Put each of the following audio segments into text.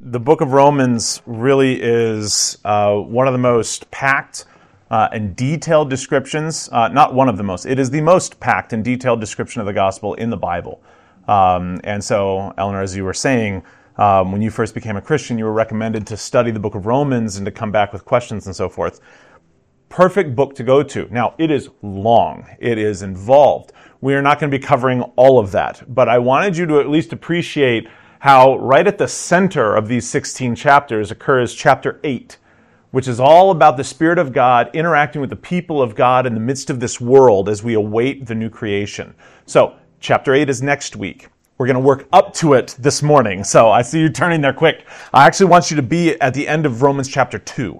The book of Romans really is uh, one of the most packed uh, and detailed descriptions, uh, not one of the most, it is the most packed and detailed description of the gospel in the Bible. Um, and so, Eleanor, as you were saying, um, when you first became a Christian, you were recommended to study the book of Romans and to come back with questions and so forth. Perfect book to go to. Now, it is long, it is involved. We are not going to be covering all of that, but I wanted you to at least appreciate how right at the center of these 16 chapters occurs chapter 8, which is all about the Spirit of God interacting with the people of God in the midst of this world as we await the new creation. So, chapter 8 is next week. We're going to work up to it this morning. So I see you turning there quick. I actually want you to be at the end of Romans chapter 2.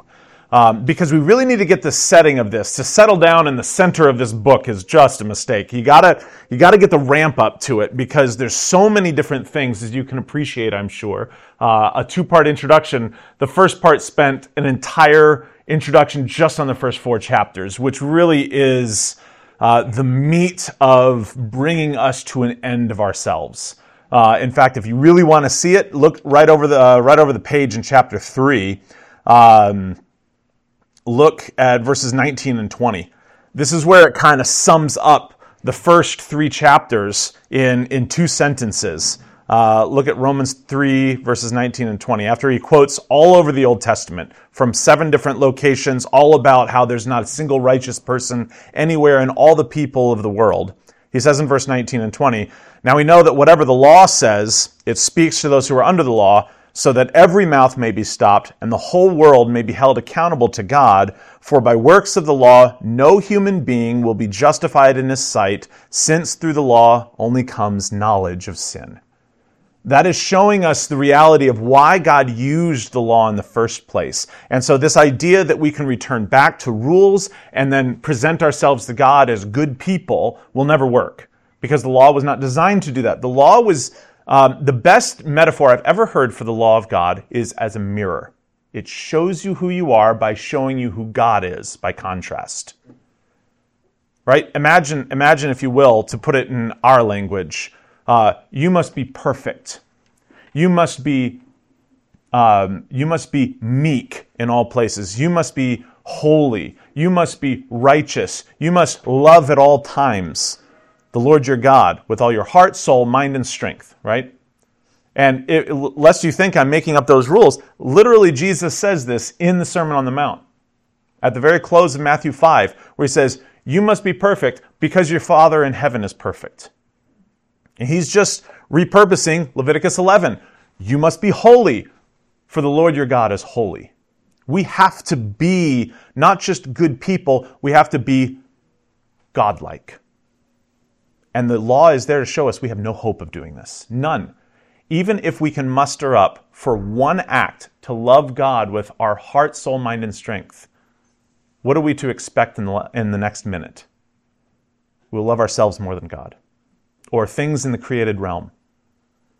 Um, because we really need to get the setting of this. To settle down in the center of this book is just a mistake. You gotta, you gotta get the ramp up to it because there's so many different things as you can appreciate, I'm sure. Uh, a two-part introduction. The first part spent an entire introduction just on the first four chapters, which really is, uh, the meat of bringing us to an end of ourselves. Uh, in fact, if you really want to see it, look right over the uh, right over the page in chapter three. Um, look at verses 19 and 20. This is where it kind of sums up the first three chapters in, in two sentences. Uh, look at Romans 3, verses 19 and 20. After he quotes all over the Old Testament from seven different locations, all about how there's not a single righteous person anywhere in all the people of the world. He says in verse 19 and 20, Now we know that whatever the law says, it speaks to those who are under the law, so that every mouth may be stopped and the whole world may be held accountable to God. For by works of the law, no human being will be justified in his sight, since through the law only comes knowledge of sin. That is showing us the reality of why God used the law in the first place. And so this idea that we can return back to rules and then present ourselves to God as good people will never work because the law was not designed to do that. The law was um, the best metaphor I've ever heard for the law of God is as a mirror. It shows you who you are by showing you who God is by contrast. Right? Imagine, imagine, if you will, to put it in our language, uh, you must be perfect. You must be, um, you must be meek in all places. You must be holy. You must be righteous. You must love at all times the Lord your God with all your heart, soul, mind, and strength, right? And it, lest you think I'm making up those rules, literally Jesus says this in the Sermon on the Mount. At the very close of Matthew 5, where he says, You must be perfect because your Father in heaven is perfect. And he's just repurposing Leviticus 11. You must be holy, for the Lord your God is holy. We have to be not just good people, we have to be godlike. And the law is there to show us we have no hope of doing this. None. Even if we can muster up for one act to love God with our heart, soul, mind, and strength, what are we to expect in the, in the next minute? We'll love ourselves more than God, or things in the created realm,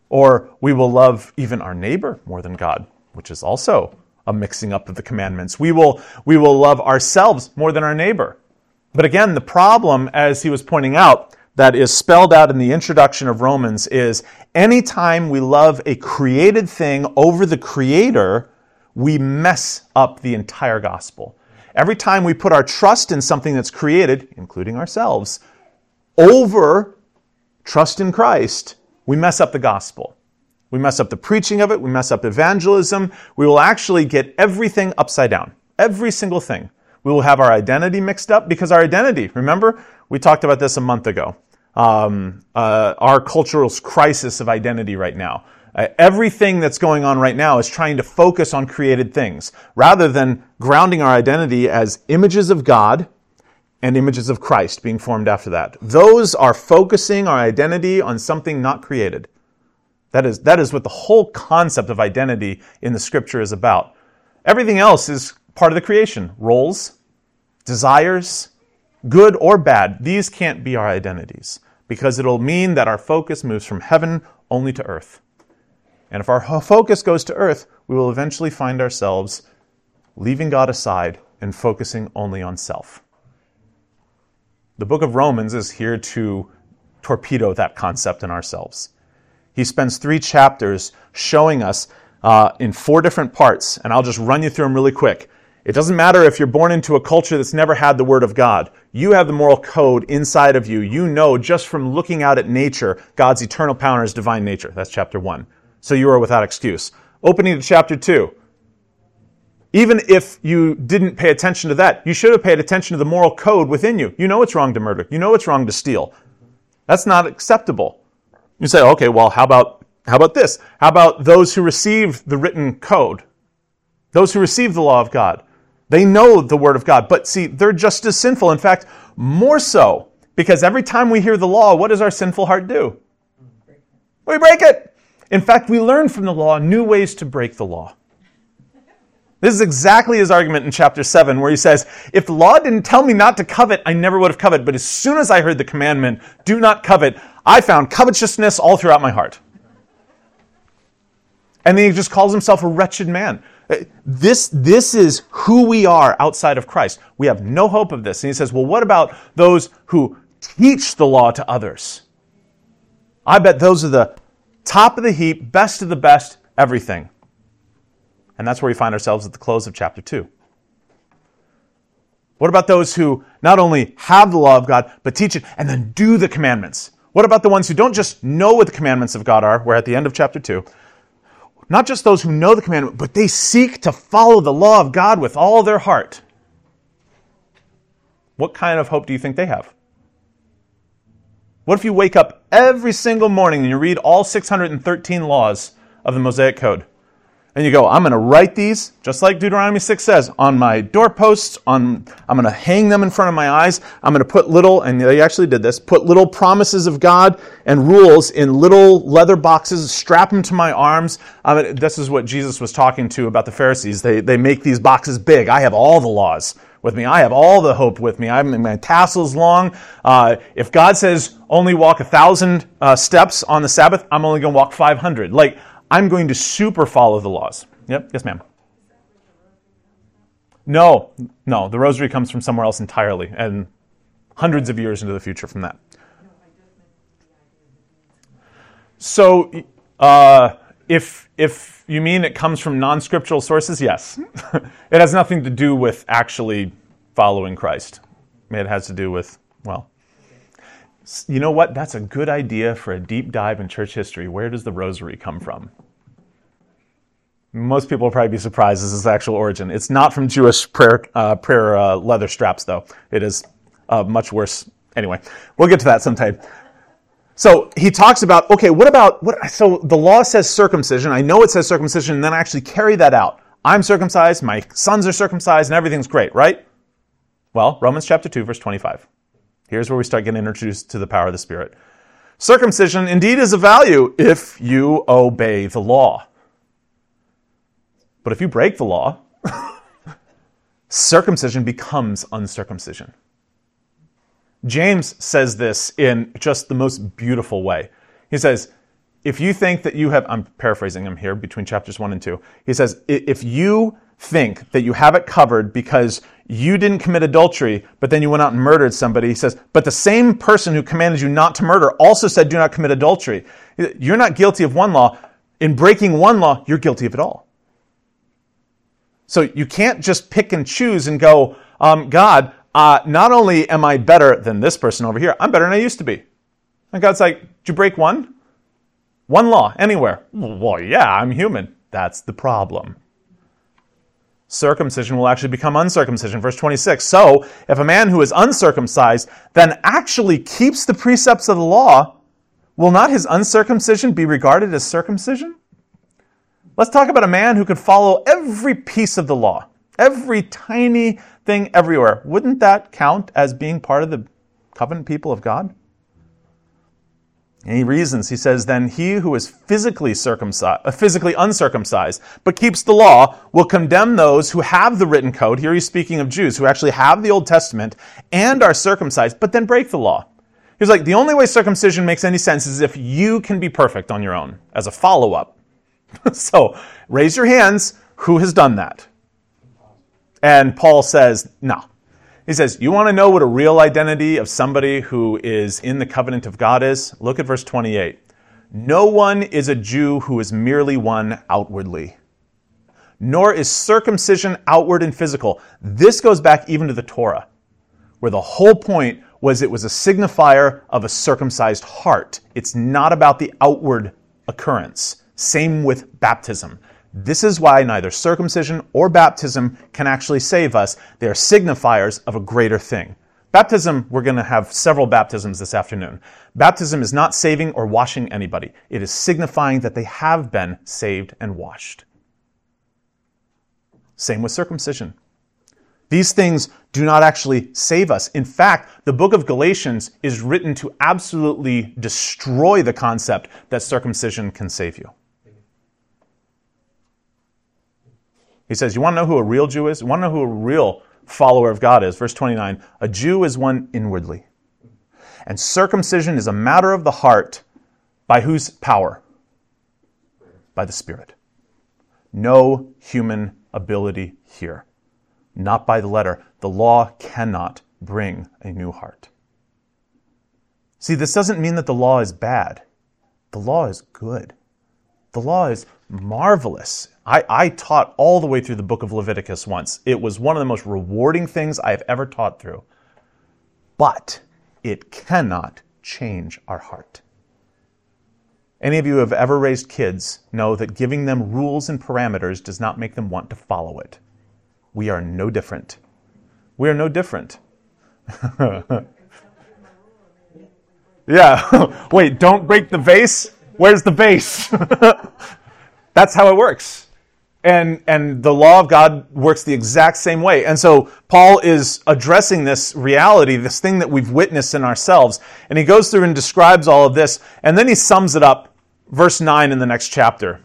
or we will love even our neighbor more than God, which is also a mixing up of the commandments. We will, we will love ourselves more than our neighbor. But again, the problem, as he was pointing out, that is spelled out in the introduction of Romans is anytime we love a created thing over the creator, we mess up the entire gospel. Every time we put our trust in something that's created, including ourselves, over trust in Christ, we mess up the gospel. We mess up the preaching of it, we mess up evangelism. We will actually get everything upside down. Every single thing. We will have our identity mixed up because our identity, remember, we talked about this a month ago um, uh, our cultural crisis of identity right now. Uh, everything that's going on right now is trying to focus on created things rather than grounding our identity as images of God and images of Christ being formed after that. Those are focusing our identity on something not created. That is, that is what the whole concept of identity in the scripture is about. Everything else is part of the creation roles, desires, good or bad. These can't be our identities because it'll mean that our focus moves from heaven only to earth. And if our focus goes to earth, we will eventually find ourselves leaving God aside and focusing only on self. The book of Romans is here to torpedo that concept in ourselves. He spends three chapters showing us uh, in four different parts, and I'll just run you through them really quick. It doesn't matter if you're born into a culture that's never had the Word of God. You have the moral code inside of you. You know just from looking out at nature, God's eternal power His divine nature. That's chapter one. So you are without excuse. Opening to chapter two. Even if you didn't pay attention to that, you should have paid attention to the moral code within you. You know it's wrong to murder. You know it's wrong to steal. That's not acceptable. You say, okay, well, how about, how about this? How about those who receive the written code? Those who receive the law of God? They know the Word of God, but see, they're just as sinful. In fact, more so, because every time we hear the law, what does our sinful heart do? We break it. In fact, we learn from the law new ways to break the law. This is exactly his argument in chapter 7, where he says, If the law didn't tell me not to covet, I never would have coveted. But as soon as I heard the commandment, do not covet, I found covetousness all throughout my heart. And then he just calls himself a wretched man. Uh, this, this is who we are outside of Christ. We have no hope of this. And he says, well, what about those who teach the law to others? I bet those are the top of the heap, best of the best, everything. And that's where we find ourselves at the close of chapter 2. What about those who not only have the law of God, but teach it and then do the commandments? What about the ones who don't just know what the commandments of God are? We're at the end of chapter 2 not just those who know the commandment, but they seek to follow the law of God with all their heart. What kind of hope do you think they have? What if you wake up every single morning and you read all 613 laws of the Mosaic Code? And you go, I'm going to write these, just like Deuteronomy 6 says, on my doorposts, on, I'm going to hang them in front of my eyes. I'm going to put little, and they actually did this, put little promises of God and rules in little leather boxes, strap them to my arms. I mean, this is what Jesus was talking to about the Pharisees. They, they make these boxes big. I have all the laws with me. I have all the hope with me. I'm my tassels long. Uh, if God says only walk a thousand uh, steps on the Sabbath, I'm only going to walk 500. Like, I'm going to super follow the laws. Yep, yes, ma'am. No, no, the rosary comes from somewhere else entirely, and hundreds of years into the future from that. So, uh, if if you mean it comes from non-scriptural sources, yes, it has nothing to do with actually following Christ. It has to do with you know what? That's a good idea for a deep dive in church history. Where does the rosary come from? Most people will probably be surprised as its actual origin. It's not from Jewish prayer, uh, prayer uh, leather straps, though. It is uh, much worse. Anyway, we'll get to that sometime. So he talks about okay, what about what? So the law says circumcision. I know it says circumcision, and then I actually carry that out. I'm circumcised, my sons are circumcised, and everything's great, right? Well, Romans chapter 2, verse 25. Here's where we start getting introduced to the power of the Spirit. Circumcision indeed is of value if you obey the law. But if you break the law, circumcision becomes uncircumcision. James says this in just the most beautiful way. He says, if you think that you have, I'm paraphrasing him here between chapters one and two. He says, if you think that you have it covered because you didn't commit adultery, but then you went out and murdered somebody. He says, but the same person who commanded you not to murder also said, do not commit adultery. You're not guilty of one law. In breaking one law, you're guilty of it all. So you can't just pick and choose and go, um, God, uh, not only am I better than this person over here, I'm better than I used to be. And God's like, did you break one? One law, anywhere. Well, yeah, I'm human. That's the problem circumcision will actually become uncircumcision. Verse 26. So, if a man who is uncircumcised then actually keeps the precepts of the law, will not his uncircumcision be regarded as circumcision? Let's talk about a man who could follow every piece of the law, every tiny thing everywhere. Wouldn't that count as being part of the covenant people of God? And he reasons, he says, then he who is physically circumcised, uh, physically uncircumcised, but keeps the law, will condemn those who have the written code. Here he's speaking of Jews who actually have the Old Testament and are circumcised, but then break the law. He's like, the only way circumcision makes any sense is if you can be perfect on your own as a follow up. so raise your hands. Who has done that? And Paul says, no, he says, You want to know what a real identity of somebody who is in the covenant of God is? Look at verse 28. No one is a Jew who is merely one outwardly, nor is circumcision outward and physical. This goes back even to the Torah, where the whole point was it was a signifier of a circumcised heart. It's not about the outward occurrence. Same with baptism. This is why neither circumcision or baptism can actually save us. They are signifiers of a greater thing. Baptism, we're going to have several baptisms this afternoon. Baptism is not saving or washing anybody. It is signifying that they have been saved and washed. Same with circumcision. These things do not actually save us. In fact, the book of Galatians is written to absolutely destroy the concept that circumcision can save you. He says, You want to know who a real Jew is? You want to know who a real follower of God is? Verse 29 A Jew is one inwardly. And circumcision is a matter of the heart by whose power? By the Spirit. No human ability here. Not by the letter. The law cannot bring a new heart. See, this doesn't mean that the law is bad. The law is good. The law is marvelous. I, I taught all the way through the book of Leviticus once. It was one of the most rewarding things I have ever taught through. But it cannot change our heart. Any of you who have ever raised kids know that giving them rules and parameters does not make them want to follow it. We are no different. We are no different. yeah. Wait, don't break the vase? Where's the vase? That's how it works. And, and the law of God works the exact same way. And so Paul is addressing this reality, this thing that we've witnessed in ourselves. And he goes through and describes all of this. And then he sums it up, verse 9 in the next chapter.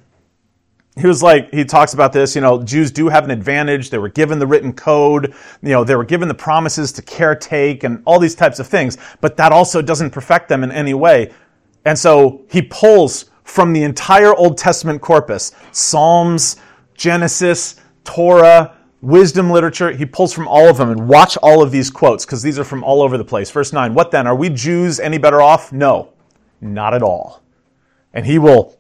He was like, he talks about this, you know, Jews do have an advantage. They were given the written code, you know, they were given the promises to caretake and all these types of things, but that also doesn't perfect them in any way. And so he pulls from the entire Old Testament corpus Psalms, Genesis, Torah, wisdom literature. He pulls from all of them and watch all of these quotes because these are from all over the place. Verse 9 What then? Are we Jews any better off? No, not at all. And he will,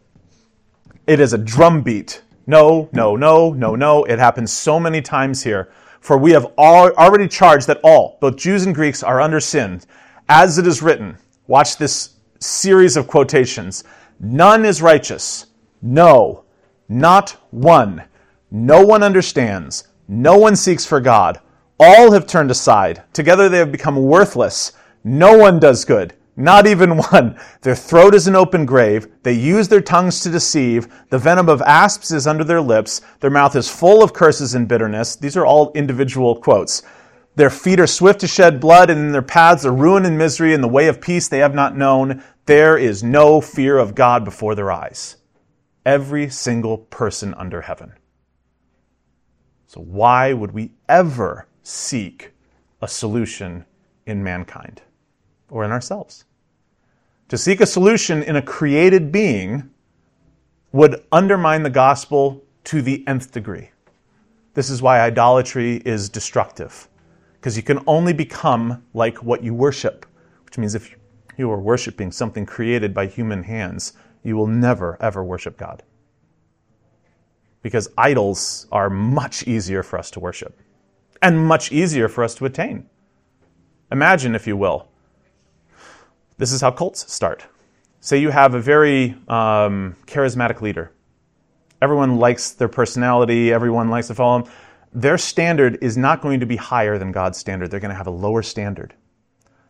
it is a drumbeat. No, no, no, no, no. It happens so many times here. For we have already charged that all, both Jews and Greeks, are under sin. As it is written, watch this series of quotations None is righteous. No, not one. No one understands. No one seeks for God. All have turned aside. Together they have become worthless. No one does good. Not even one. Their throat is an open grave. They use their tongues to deceive. The venom of asps is under their lips. Their mouth is full of curses and bitterness. These are all individual quotes. Their feet are swift to shed blood, and in their paths are ruin and misery, and the way of peace they have not known. There is no fear of God before their eyes. Every single person under heaven. So, why would we ever seek a solution in mankind or in ourselves? To seek a solution in a created being would undermine the gospel to the nth degree. This is why idolatry is destructive, because you can only become like what you worship, which means if you are worshiping something created by human hands, you will never, ever worship God. Because idols are much easier for us to worship and much easier for us to attain. Imagine, if you will, this is how cults start. Say you have a very um, charismatic leader. Everyone likes their personality, everyone likes to follow them. Their standard is not going to be higher than God's standard. They're going to have a lower standard.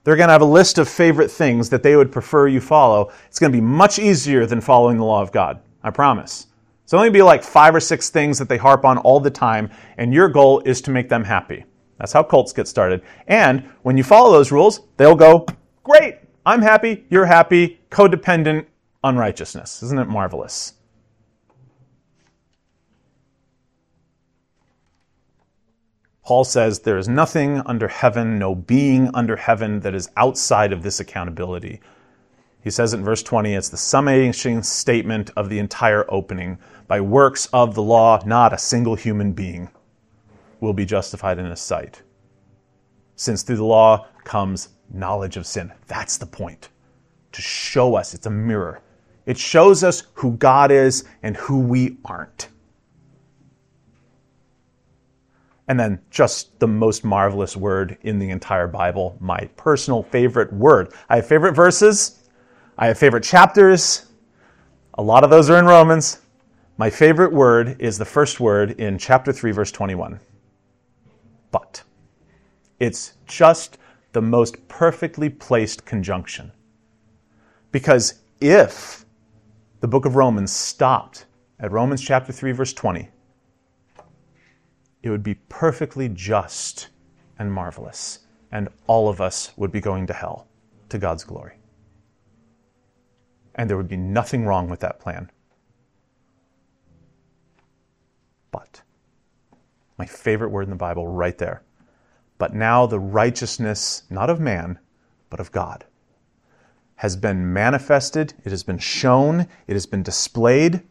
They're going to have a list of favorite things that they would prefer you follow. It's going to be much easier than following the law of God. I promise. It's only going to be like five or six things that they harp on all the time, and your goal is to make them happy. That's how cults get started. And when you follow those rules, they'll go, Great, I'm happy, you're happy, codependent unrighteousness. Isn't it marvelous? Paul says there is nothing under heaven, no being under heaven that is outside of this accountability. He says in verse 20, it's the summation statement of the entire opening. By works of the law, not a single human being will be justified in his sight. Since through the law comes knowledge of sin. That's the point. To show us, it's a mirror. It shows us who God is and who we aren't. And then just the most marvelous word in the entire Bible, my personal favorite word. I have favorite verses, I have favorite chapters. A lot of those are in Romans. My favorite word is the first word in chapter 3, verse 21. But. It's just the most perfectly placed conjunction. Because if the book of Romans stopped at Romans chapter 3, verse 20, it would be perfectly just and marvelous, and all of us would be going to hell to God's glory. And there would be nothing wrong with that plan. But, my favorite word in the Bible, right there. But now the righteousness, not of man, but of God, has been manifested, it has been shown, it has been displayed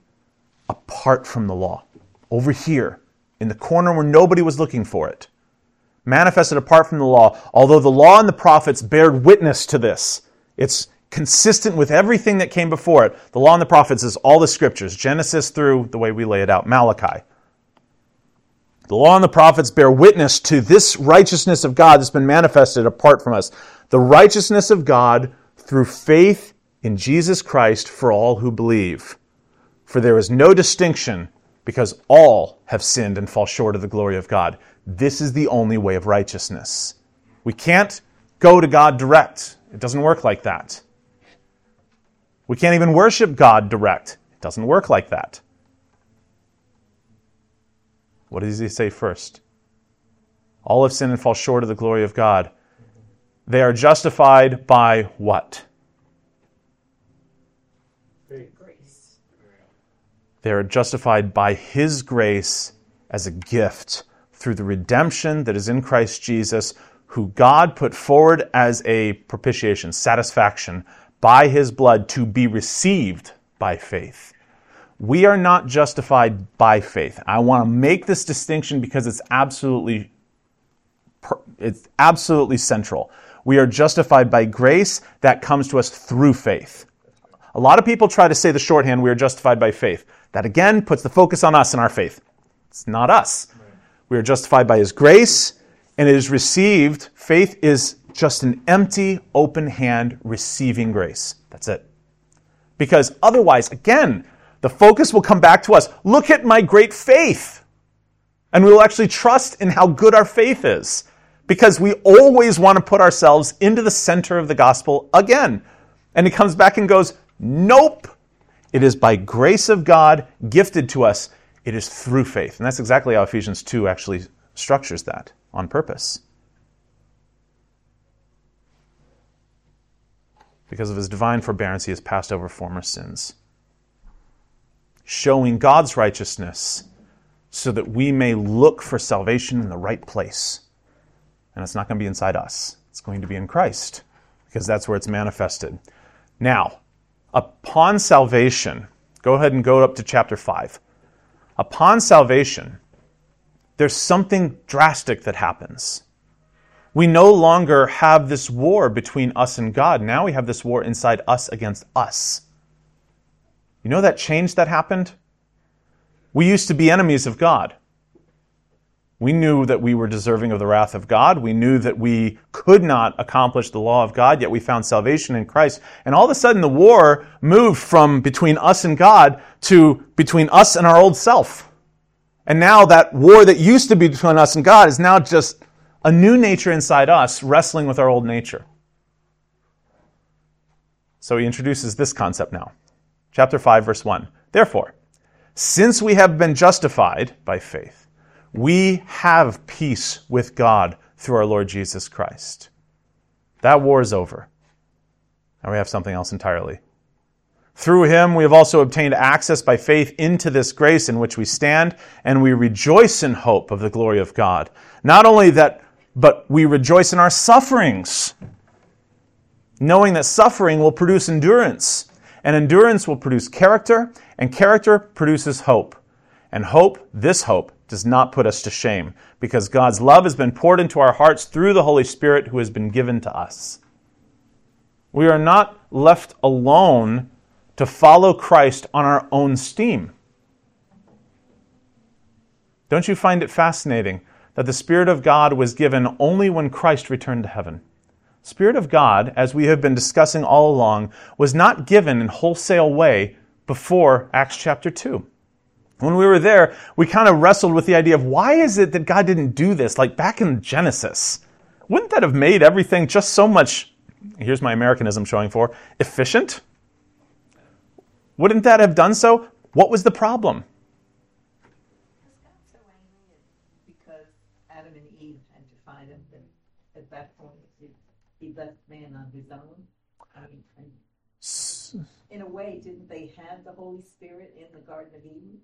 apart from the law. Over here, in the corner where nobody was looking for it. Manifested apart from the law, although the law and the prophets bear witness to this. It's consistent with everything that came before it. The law and the prophets is all the scriptures, Genesis through the way we lay it out, Malachi. The law and the prophets bear witness to this righteousness of God that's been manifested apart from us. The righteousness of God through faith in Jesus Christ for all who believe. For there is no distinction because all have sinned and fall short of the glory of God. This is the only way of righteousness. We can't go to God direct. It doesn't work like that. We can't even worship God direct. It doesn't work like that. What does he say first? All have sinned and fall short of the glory of God. They are justified by what? They are justified by His grace as a gift through the redemption that is in Christ Jesus, who God put forward as a propitiation, satisfaction by His blood to be received by faith. We are not justified by faith. I want to make this distinction because it's absolutely it's absolutely central. We are justified by grace that comes to us through faith. A lot of people try to say the shorthand, we are justified by faith. That again puts the focus on us and our faith. It's not us. We are justified by His grace, and it is received. Faith is just an empty, open hand receiving grace. That's it. Because otherwise, again, the focus will come back to us. Look at my great faith. And we will actually trust in how good our faith is. Because we always want to put ourselves into the center of the gospel again. And he comes back and goes, Nope. It is by grace of God gifted to us. It is through faith. And that's exactly how Ephesians 2 actually structures that on purpose. Because of his divine forbearance, he has passed over former sins, showing God's righteousness so that we may look for salvation in the right place. And it's not going to be inside us, it's going to be in Christ, because that's where it's manifested. Now, upon salvation, go ahead and go up to chapter 5. Upon salvation, there's something drastic that happens. We no longer have this war between us and God. Now we have this war inside us against us. You know that change that happened? We used to be enemies of God. We knew that we were deserving of the wrath of God. We knew that we could not accomplish the law of God, yet we found salvation in Christ. And all of a sudden, the war moved from between us and God to between us and our old self. And now that war that used to be between us and God is now just a new nature inside us wrestling with our old nature. So he introduces this concept now. Chapter 5, verse 1. Therefore, since we have been justified by faith, we have peace with God through our Lord Jesus Christ. That war is over. Now we have something else entirely. Through him, we have also obtained access by faith into this grace in which we stand, and we rejoice in hope of the glory of God. Not only that, but we rejoice in our sufferings, knowing that suffering will produce endurance, and endurance will produce character, and character produces hope. And hope, this hope, does not put us to shame because God's love has been poured into our hearts through the Holy Spirit who has been given to us. We are not left alone to follow Christ on our own steam. Don't you find it fascinating that the Spirit of God was given only when Christ returned to heaven? Spirit of God, as we have been discussing all along, was not given in wholesale way before Acts chapter 2. When we were there, we kind of wrestled with the idea of why is it that God didn't do this like back in Genesis? Wouldn't that have made everything just so much, here's my Americanism showing for, efficient? Wouldn't that have done so? What was the problem? Because so angry is because Adam and Eve had to find him, then at that point, he, he left man on his own. I mean, in a way, didn't they have the Holy Spirit in the Garden of Eden?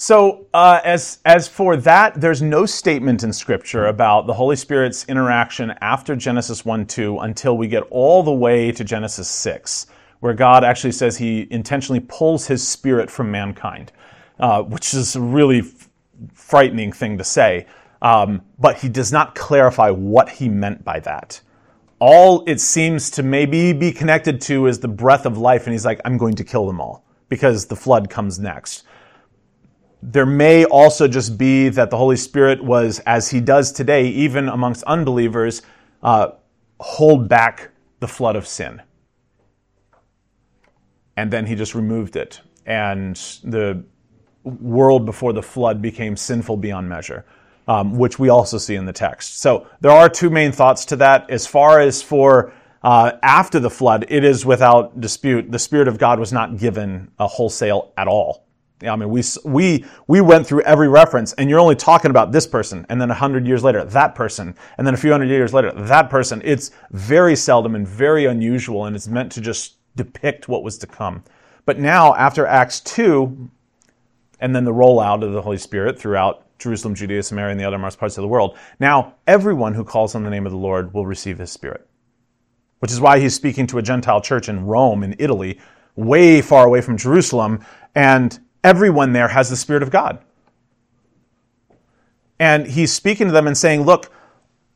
So, uh, as as for that, there's no statement in Scripture about the Holy Spirit's interaction after Genesis one two until we get all the way to Genesis six, where God actually says He intentionally pulls His Spirit from mankind, uh, which is a really f- frightening thing to say. Um, but He does not clarify what He meant by that. All it seems to maybe be connected to is the breath of life, and He's like, "I'm going to kill them all." Because the flood comes next there may also just be that the Holy Spirit was, as he does today, even amongst unbelievers, uh, hold back the flood of sin. And then he just removed it. And the world before the flood became sinful beyond measure, um, which we also see in the text. So there are two main thoughts to that. As far as for uh, after the flood, it is without dispute the Spirit of God was not given a wholesale at all. I mean, we, we, we went through every reference, and you're only talking about this person, and then a hundred years later, that person, and then a few hundred years later, that person. It's very seldom and very unusual, and it's meant to just depict what was to come. But now, after Acts 2, and then the rollout of the Holy Spirit throughout Jerusalem, Judea, Samaria, and the othermost parts of the world, now everyone who calls on the name of the Lord will receive his Spirit. Which is why he's speaking to a Gentile church in Rome, in Italy, way far away from Jerusalem, and everyone there has the Spirit of God. And he's speaking to them and saying, look,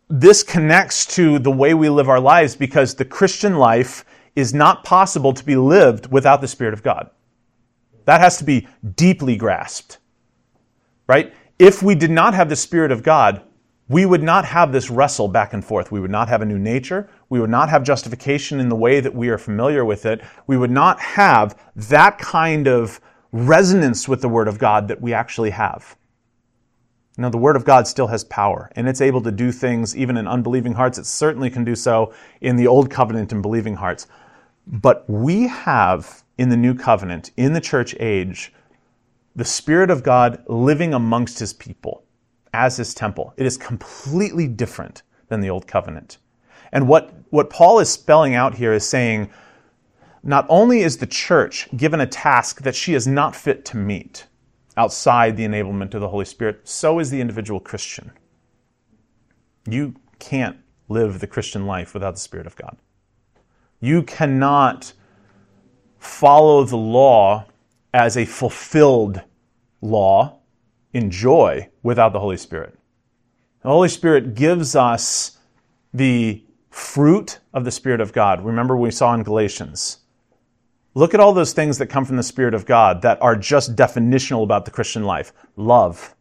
this connects to the way we live our lives because the Christian life is not possible to be lived without the Spirit of God. That has to be deeply grasped. Right? If we did not have the Spirit of God, we would not have this wrestle back and forth. We would not have a new nature. We would not have justification in the way that we are familiar with it. We would not have that kind of resonance with the Word of God that we actually have. Now, the Word of God still has power, and it's able to do things even in unbelieving hearts. It certainly can do so in the Old Covenant and believing hearts. But we have in the New Covenant, in the church age, the Spirit of God living amongst His people as His temple. It is completely different than the Old Covenant. And what, what Paul is spelling out here is saying, not only is the church given a task that she is not fit to meet outside the enablement of the Holy Spirit, so is the individual Christian. You can't live the Christian life without the Spirit of God. You cannot follow the law as a fulfilled law in joy without the Holy Spirit. The Holy Spirit gives us the fruit of the Spirit of God. Remember, we saw in Galatians Look at all those things that come from the Spirit of God that are just definitional about the Christian life love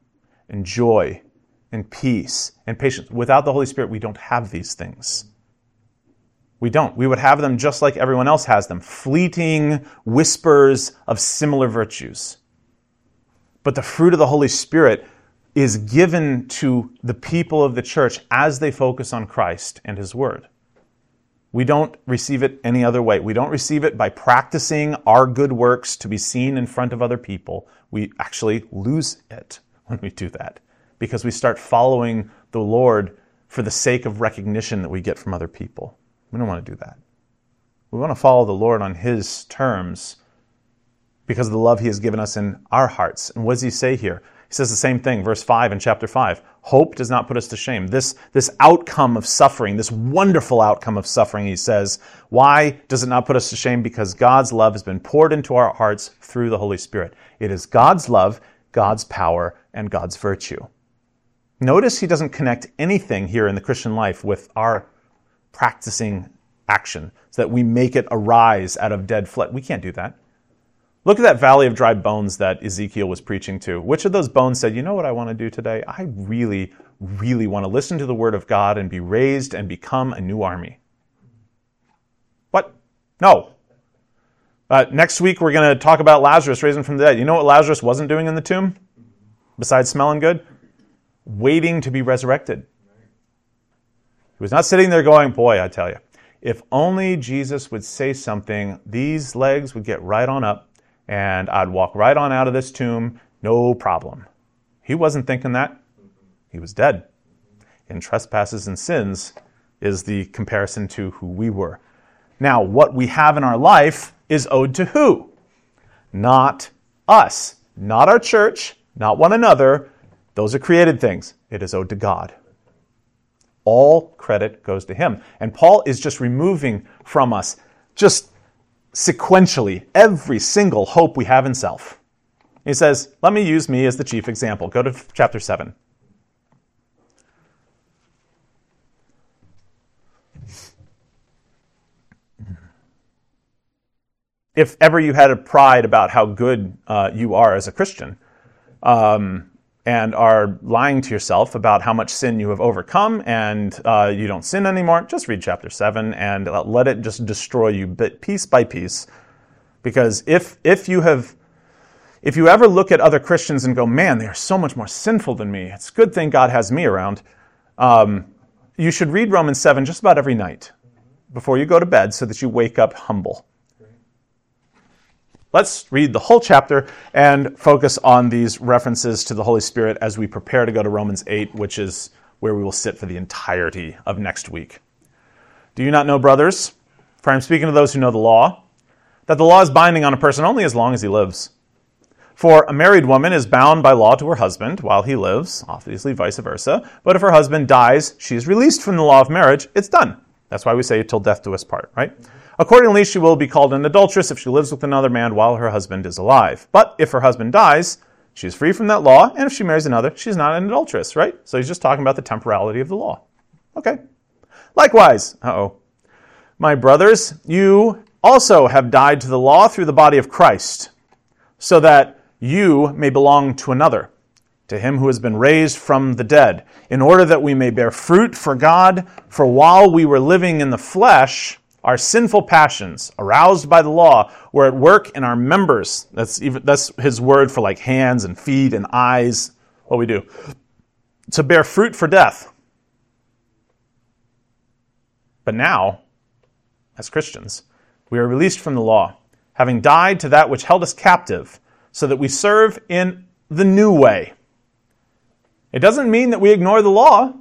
and joy and peace and patience. Without the Holy Spirit, we don't have these things. We don't. We would have them just like everyone else has them fleeting whispers of similar virtues. But the fruit of the Holy Spirit is given to the people of the church as they focus on Christ and His Word. We don't receive it any other way. We don't receive it by practicing our good works to be seen in front of other people. We actually lose it when we do that because we start following the Lord for the sake of recognition that we get from other people. We don't want to do that. We want to follow the Lord on His terms because of the love He has given us in our hearts. And what does He say here? He says the same thing, verse 5 in chapter 5. Hope does not put us to shame. This, this outcome of suffering, this wonderful outcome of suffering, he says, why does it not put us to shame? Because God's love has been poured into our hearts through the Holy Spirit. It is God's love, God's power, and God's virtue. Notice he doesn't connect anything here in the Christian life with our practicing action, so that we make it arise out of dead flesh. We can't do that. Look at that valley of dry bones that Ezekiel was preaching to. Which of those bones said, You know what I want to do today? I really, really want to listen to the word of God and be raised and become a new army. What? No. Uh, next week, we're going to talk about Lazarus raising from the dead. You know what Lazarus wasn't doing in the tomb? Besides smelling good? Waiting to be resurrected. He was not sitting there going, Boy, I tell you, if only Jesus would say something, these legs would get right on up and I'd walk right on out of this tomb, no problem. He wasn't thinking that. He was dead. In trespasses and sins is the comparison to who we were. Now, what we have in our life is owed to who? Not us, not our church, not one another. Those are created things. It is owed to God. All credit goes to Him. And Paul is just removing from us just sequentially every single hope we have in self. He says, Let me use me as the chief example. Go to chapter 7. If ever you had a pride about how good uh, you are as a Christian, um, and are lying to yourself about how much sin you have overcome and uh, you don't sin anymore, just read chapter 7 and let it just destroy you bit, piece by piece. Because if, if you have if you ever look at other Christians and go, man, they are so much more sinful than me, it's a good thing God has me around, um, you should read Romans 7 just about every night before you go to bed so that you wake up humble. Let's read the whole chapter and focus on these references to the Holy Spirit as we prepare to go to Romans 8, which is where we will sit for the entirety of next week. Do you not know, brothers, for I am speaking to those who know the law, that the law is binding on a person only as long as he lives? For a married woman is bound by law to her husband while he lives, obviously vice versa. But if her husband dies, she is released from the law of marriage. It's done. That's why we say till death do us part, right? Accordingly, she will be called an adulteress if she lives with another man while her husband is alive. But if her husband dies, she is free from that law, and if she marries another, she's not an adulteress, right? So he's just talking about the temporality of the law. Okay. Likewise, oh, my brothers, you also have died to the law through the body of Christ, so that you may belong to another, to him who has been raised from the dead, in order that we may bear fruit for God. For while we were living in the flesh, our sinful passions, aroused by the law, were at work in our members. That's, even, that's his word for like hands and feet and eyes, what we do. To bear fruit for death. But now, as Christians, we are released from the law, having died to that which held us captive, so that we serve in the new way. It doesn't mean that we ignore the law.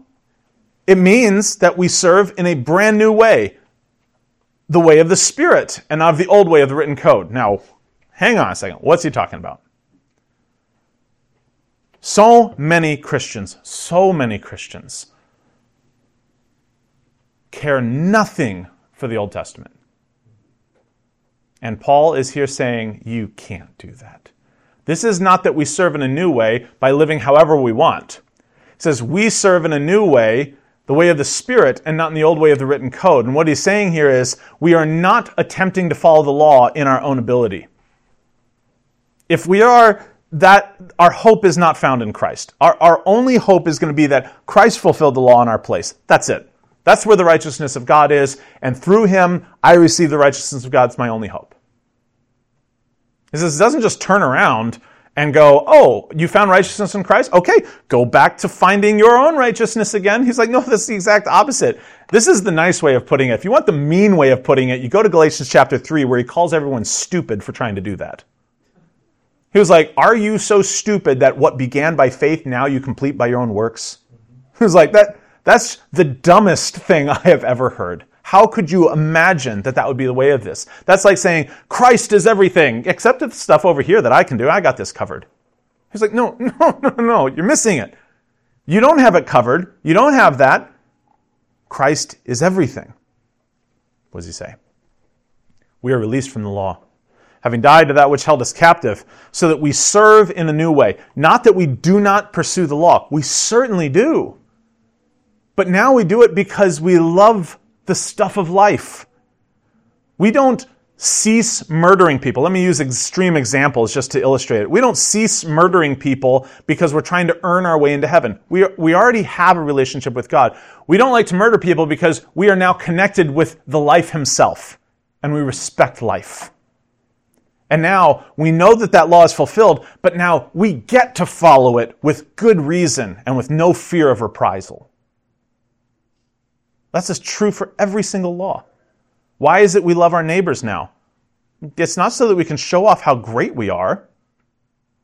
It means that we serve in a brand new way, the way of the Spirit and not of the old way of the written code. Now, hang on a second. What's he talking about? So many Christians, so many Christians care nothing for the Old Testament. And Paul is here saying, you can't do that. This is not that we serve in a new way by living however we want. It says we serve in a new way the way of the Spirit and not in the old way of the written code. And what he's saying here is we are not attempting to follow the law in our own ability. If we are, that our hope is not found in Christ. Our, our only hope is going to be that Christ fulfilled the law in our place. That's it. That's where the righteousness of God is, and through him I receive the righteousness of God. It's my only hope. He says it doesn't just turn around and go, oh, you found righteousness in Christ? Okay, go back to finding your own righteousness again. He's like, no, that's the exact opposite. This is the nice way of putting it. If you want the mean way of putting it, you go to Galatians chapter 3 where he calls everyone stupid for trying to do that. He was like, are you so stupid that what began by faith now you complete by your own works? He was like, that, that's the dumbest thing I have ever heard. How could you imagine that that would be the way of this? That's like saying, Christ is everything, except the stuff over here that I can do. I got this covered. He's like, no, no, no, no, you're missing it. You don't have it covered. You don't have that. Christ is everything. What does he say? We are released from the law, having died to that which held us captive, so that we serve in a new way. Not that we do not pursue the law. We certainly do. But now we do it because we love the stuff of life We don't cease murdering people. Let me use extreme examples just to illustrate it. We don't cease murdering people because we're trying to earn our way into heaven. We, we already have a relationship with God. We don't like to murder people because we are now connected with the life himself and we respect life. And now we know that that law is fulfilled, but now we get to follow it with good reason and with no fear of reprisal. That's just true for every single law. Why is it we love our neighbors now? It's not so that we can show off how great we are.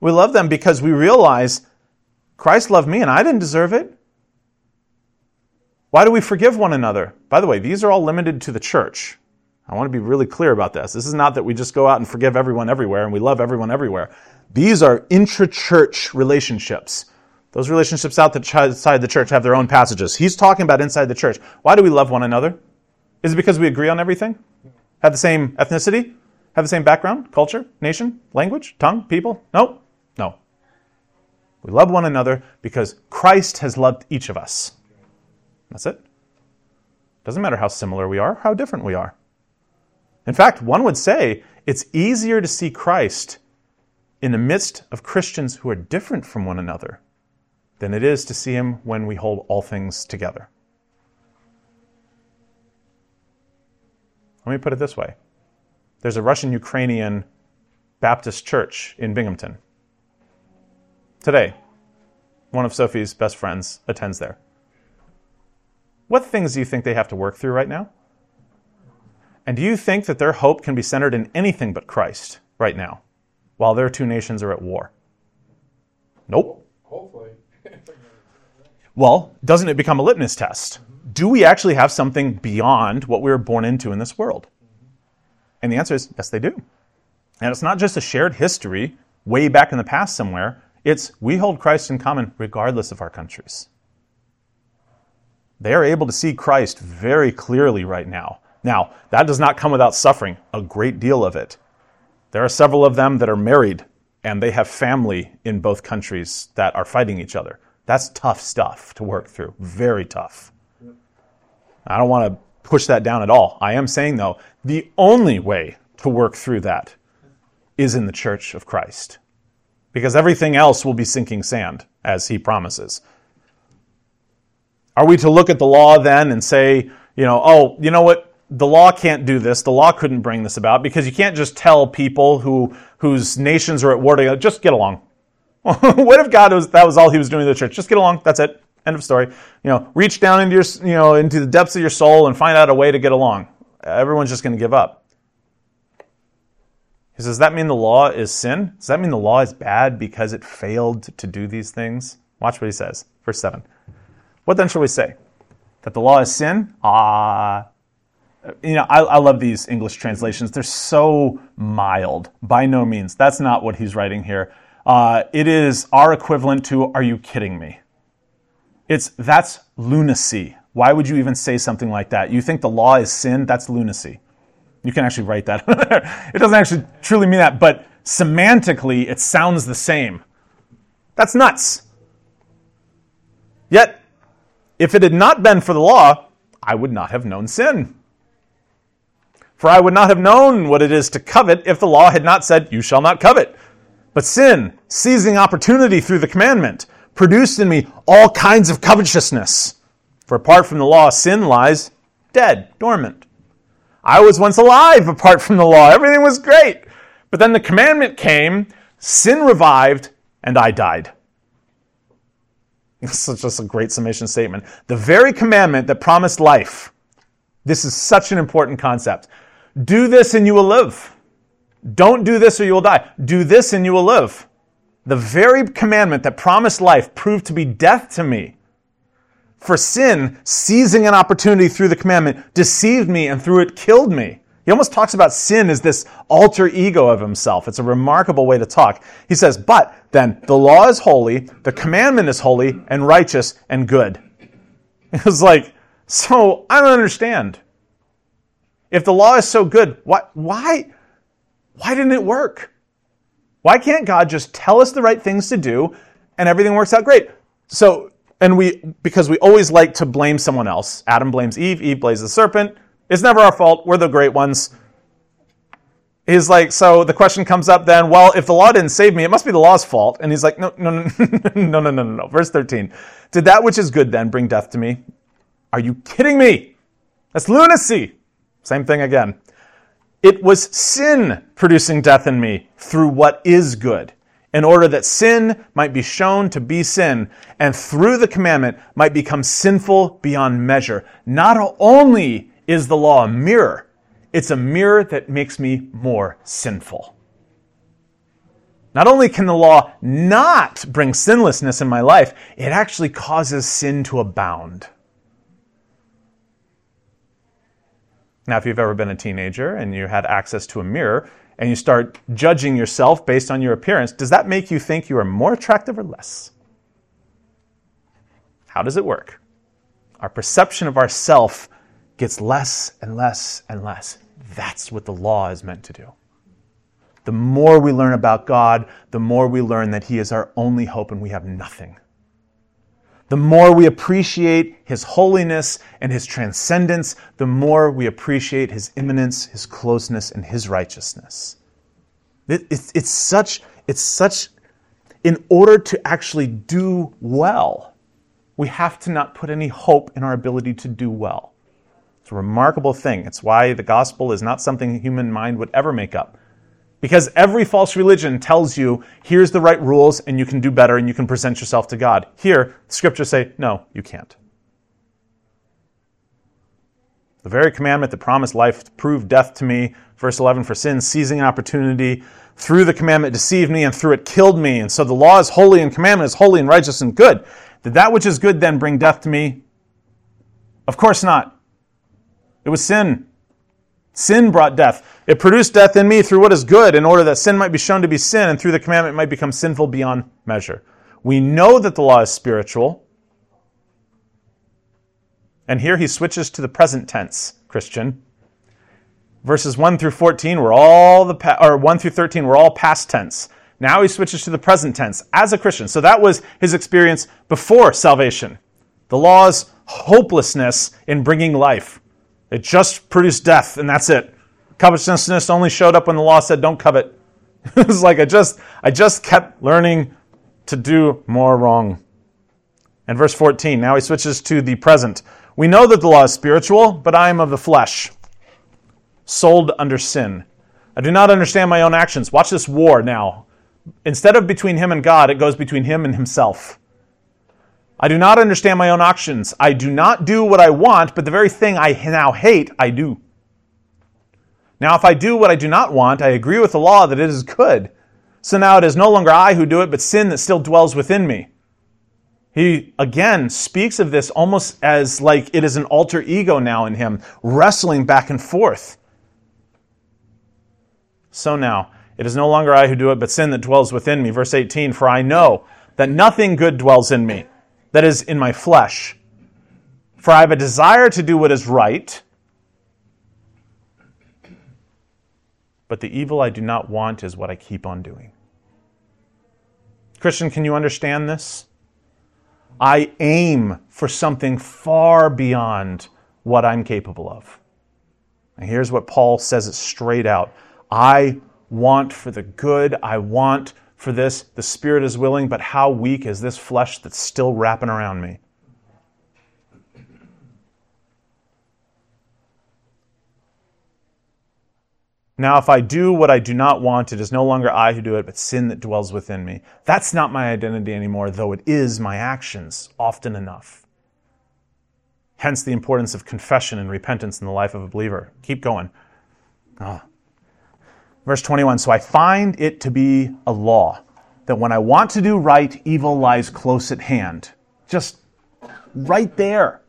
We love them because we realize Christ loved me and I didn't deserve it. Why do we forgive one another? By the way, these are all limited to the church. I want to be really clear about this. This is not that we just go out and forgive everyone everywhere and we love everyone everywhere. These are intra-church relationships. Those relationships outside the church have their own passages. He's talking about inside the church. Why do we love one another? Is it because we agree on everything? Have the same ethnicity? Have the same background, culture, nation, language, tongue, people? No. No. We love one another because Christ has loved each of us. That's it. Doesn't matter how similar we are, how different we are. In fact, one would say it's easier to see Christ in the midst of Christians who are different from one another than it is to see him when we hold all things together. Let me put it this way there's a Russian Ukrainian Baptist church in Binghamton. Today, one of Sophie's best friends attends there. What things do you think they have to work through right now? And do you think that their hope can be centered in anything but Christ right now while their two nations are at war? Nope. Hopefully. Well, doesn't it become a litmus test? do we actually have something beyond what we were born into in this world? And the answer is yes, they do. And it's not just a shared history way back in the past somewhere, it's we hold Christ in common regardless of our countries. They are able to see Christ very clearly right now. Now, that does not come without suffering, a great deal of it. There are several of them that are married and they have family in both countries that are fighting each other. That's tough stuff to work through, very tough. I don't want to push that down at all. I am saying, though, the only way to work through that is in the church of Christ. Because everything else will be sinking sand, as he promises. Are we to look at the law then and say, you know, oh, you know what? The law can't do this. The law couldn't bring this about because you can't just tell people who whose nations are at war together, just get along. what if God was that was all he was doing in the church? Just get along. That's it. End of story. You know, reach down into your, you know, into the depths of your soul and find out a way to get along. Everyone's just going to give up. He says, Does that mean the law is sin? Does that mean the law is bad because it failed to do these things? Watch what he says. Verse 7. What then shall we say? That the law is sin? Ah. You know, I, I love these English translations. They're so mild. By no means. That's not what he's writing here. Uh, it is our equivalent to, are you kidding me? It's that's lunacy. Why would you even say something like that? You think the law is sin? That's lunacy. You can actually write that. it doesn't actually truly mean that, but semantically, it sounds the same. That's nuts. Yet, if it had not been for the law, I would not have known sin. For I would not have known what it is to covet if the law had not said, You shall not covet. But sin, seizing opportunity through the commandment, produced in me all kinds of covetousness. For apart from the law, sin lies dead, dormant. I was once alive apart from the law. Everything was great. But then the commandment came, sin revived, and I died. This is just a great summation statement. The very commandment that promised life. This is such an important concept. Do this and you will live. Don't do this or you will die. Do this and you will live. The very commandment that promised life proved to be death to me. For sin, seizing an opportunity through the commandment, deceived me and through it killed me. He almost talks about sin as this alter ego of himself. It's a remarkable way to talk. He says, but then the law is holy, the commandment is holy and righteous and good. It was like, so I don't understand. If the law is so good, why, why, why didn't it work? Why can't God just tell us the right things to do and everything works out great? So, and we, because we always like to blame someone else. Adam blames Eve, Eve blames the serpent. It's never our fault. We're the great ones. he's like, so the question comes up then, well, if the law didn't save me, it must be the law's fault. And he's like, no, no, no, no, no, no, no, no. Verse 13. Did that which is good then bring death to me? Are you kidding me? That's lunacy. Same thing again. It was sin producing death in me through what is good, in order that sin might be shown to be sin, and through the commandment might become sinful beyond measure. Not only is the law a mirror, it's a mirror that makes me more sinful. Not only can the law not bring sinlessness in my life, it actually causes sin to abound. Now, if you've ever been a teenager and you had access to a mirror and you start judging yourself based on your appearance, does that make you think you are more attractive or less? How does it work? Our perception of ourself gets less and less and less. That's what the law is meant to do. The more we learn about God, the more we learn that He is our only hope and we have nothing. The more we appreciate His holiness and His transcendence, the more we appreciate His immanence, His closeness, and His righteousness. it's, it's, such, it's such, in order to actually do well, we have to not put any hope in our ability to do well. It's a remarkable thing. It's why the gospel is not something human mind would ever make up. Because every false religion tells you, here's the right rules and you can do better and you can present yourself to God. Here, scriptures say, no, you can't. The very commandment that promised life proved death to me, verse 11, for sin, seizing an opportunity. Through the commandment deceived me, and through it killed me. And so the law is holy, and commandment is holy and righteous and good. Did that which is good then bring death to me? Of course not. It was sin. Sin brought death. It produced death in me through what is good, in order that sin might be shown to be sin, and through the commandment might become sinful beyond measure. We know that the law is spiritual. And here he switches to the present tense, Christian. Verses 1 through 14 were all the pa- or 1 through 13 were all past tense. Now he switches to the present tense as a Christian. So that was his experience before salvation. The law's hopelessness in bringing life. It just produced death, and that's it. Covetousness only showed up when the law said, don't covet. it was like I just, I just kept learning to do more wrong. And verse 14, now he switches to the present. We know that the law is spiritual, but I am of the flesh, sold under sin. I do not understand my own actions. Watch this war now. Instead of between him and God, it goes between him and himself. I do not understand my own actions. I do not do what I want, but the very thing I now hate, I do. Now, if I do what I do not want, I agree with the law that it is good. So now it is no longer I who do it, but sin that still dwells within me. He again speaks of this almost as like it is an alter ego now in him, wrestling back and forth. So now, it is no longer I who do it, but sin that dwells within me. Verse 18 For I know that nothing good dwells in me that is in my flesh. For I have a desire to do what is right, but the evil I do not want is what I keep on doing. Christian, can you understand this? I aim for something far beyond what I'm capable of. And here's what Paul says it straight out I want for the good, I want for this. The spirit is willing, but how weak is this flesh that's still wrapping around me? Now, if I do what I do not want, it is no longer I who do it, but sin that dwells within me. That's not my identity anymore, though it is my actions often enough. Hence the importance of confession and repentance in the life of a believer. Keep going. Oh. Verse 21 So I find it to be a law that when I want to do right, evil lies close at hand. Just right there.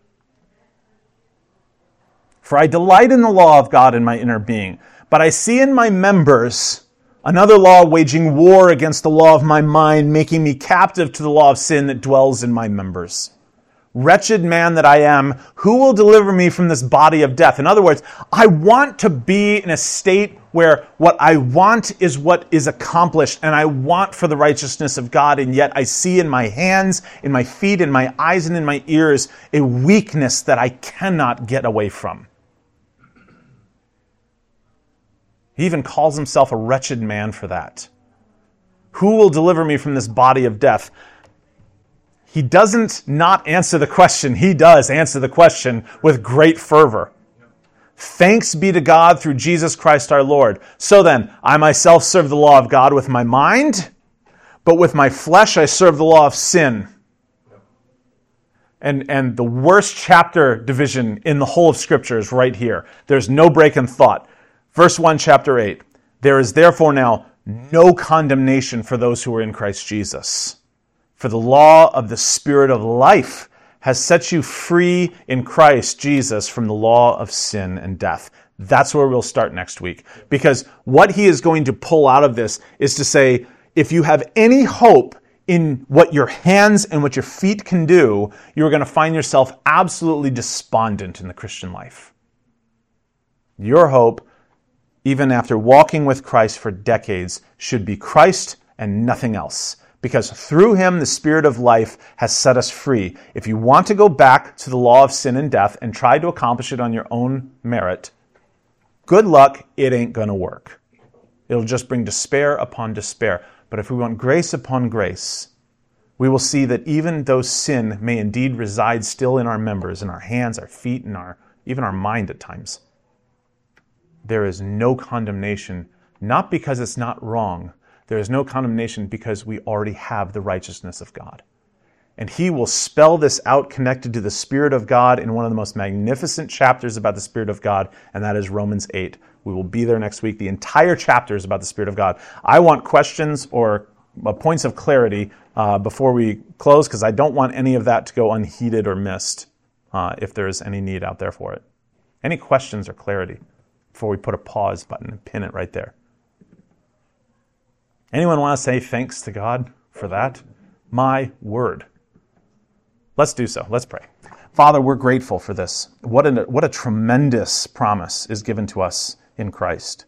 For I delight in the law of God in my inner being, but I see in my members another law waging war against the law of my mind, making me captive to the law of sin that dwells in my members. Wretched man that I am, who will deliver me from this body of death? In other words, I want to be in a state where what I want is what is accomplished, and I want for the righteousness of God, and yet I see in my hands, in my feet, in my eyes, and in my ears a weakness that I cannot get away from. He even calls himself a wretched man for that. Who will deliver me from this body of death? He doesn't not answer the question. He does answer the question with great fervor. Thanks be to God through Jesus Christ our Lord. So then, I myself serve the law of God with my mind, but with my flesh I serve the law of sin. And, and the worst chapter division in the whole of Scripture is right here. There's no break in thought. Verse 1, chapter 8. There is therefore now no condemnation for those who are in Christ Jesus. For the law of the Spirit of life has set you free in Christ Jesus from the law of sin and death. That's where we'll start next week. Because what he is going to pull out of this is to say, if you have any hope in what your hands and what your feet can do, you're going to find yourself absolutely despondent in the Christian life. Your hope, even after walking with Christ for decades, should be Christ and nothing else because through him the Spirit of life has set us free. If you want to go back to the law of sin and death and try to accomplish it on your own merit, good luck, it ain't going to work. It'll just bring despair upon despair. But if we want grace upon grace, we will see that even though sin may indeed reside still in our members, in our hands, our feet, and our even our mind at times, there is no condemnation, not because it's not wrong, there is no condemnation because we already have the righteousness of God. And he will spell this out connected to the Spirit of God in one of the most magnificent chapters about the Spirit of God, and that is Romans 8. We will be there next week. The entire chapter is about the Spirit of God. I want questions or uh, points of clarity uh, before we close because I don't want any of that to go unheeded or missed uh, if there is any need out there for it. Any questions or clarity before we put a pause button and pin it right there? Anyone want to say thanks to God for that? My word. Let's do so. Let's pray. Father, we're grateful for this. What a, what a tremendous promise is given to us in Christ.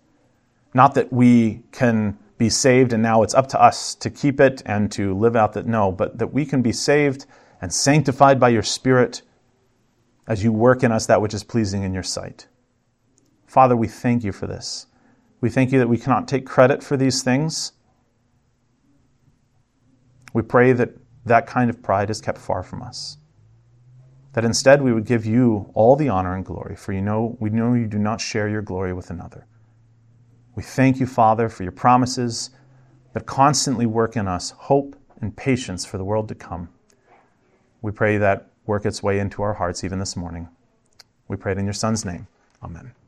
Not that we can be saved and now it's up to us to keep it and to live out that, no, but that we can be saved and sanctified by your Spirit as you work in us that which is pleasing in your sight. Father, we thank you for this. We thank you that we cannot take credit for these things we pray that that kind of pride is kept far from us. That instead we would give you all the honor and glory, for you know we know you do not share your glory with another. We thank you, Father, for your promises that constantly work in us hope and patience for the world to come. We pray that work its way into our hearts even this morning. We pray it in your Son's name. Amen.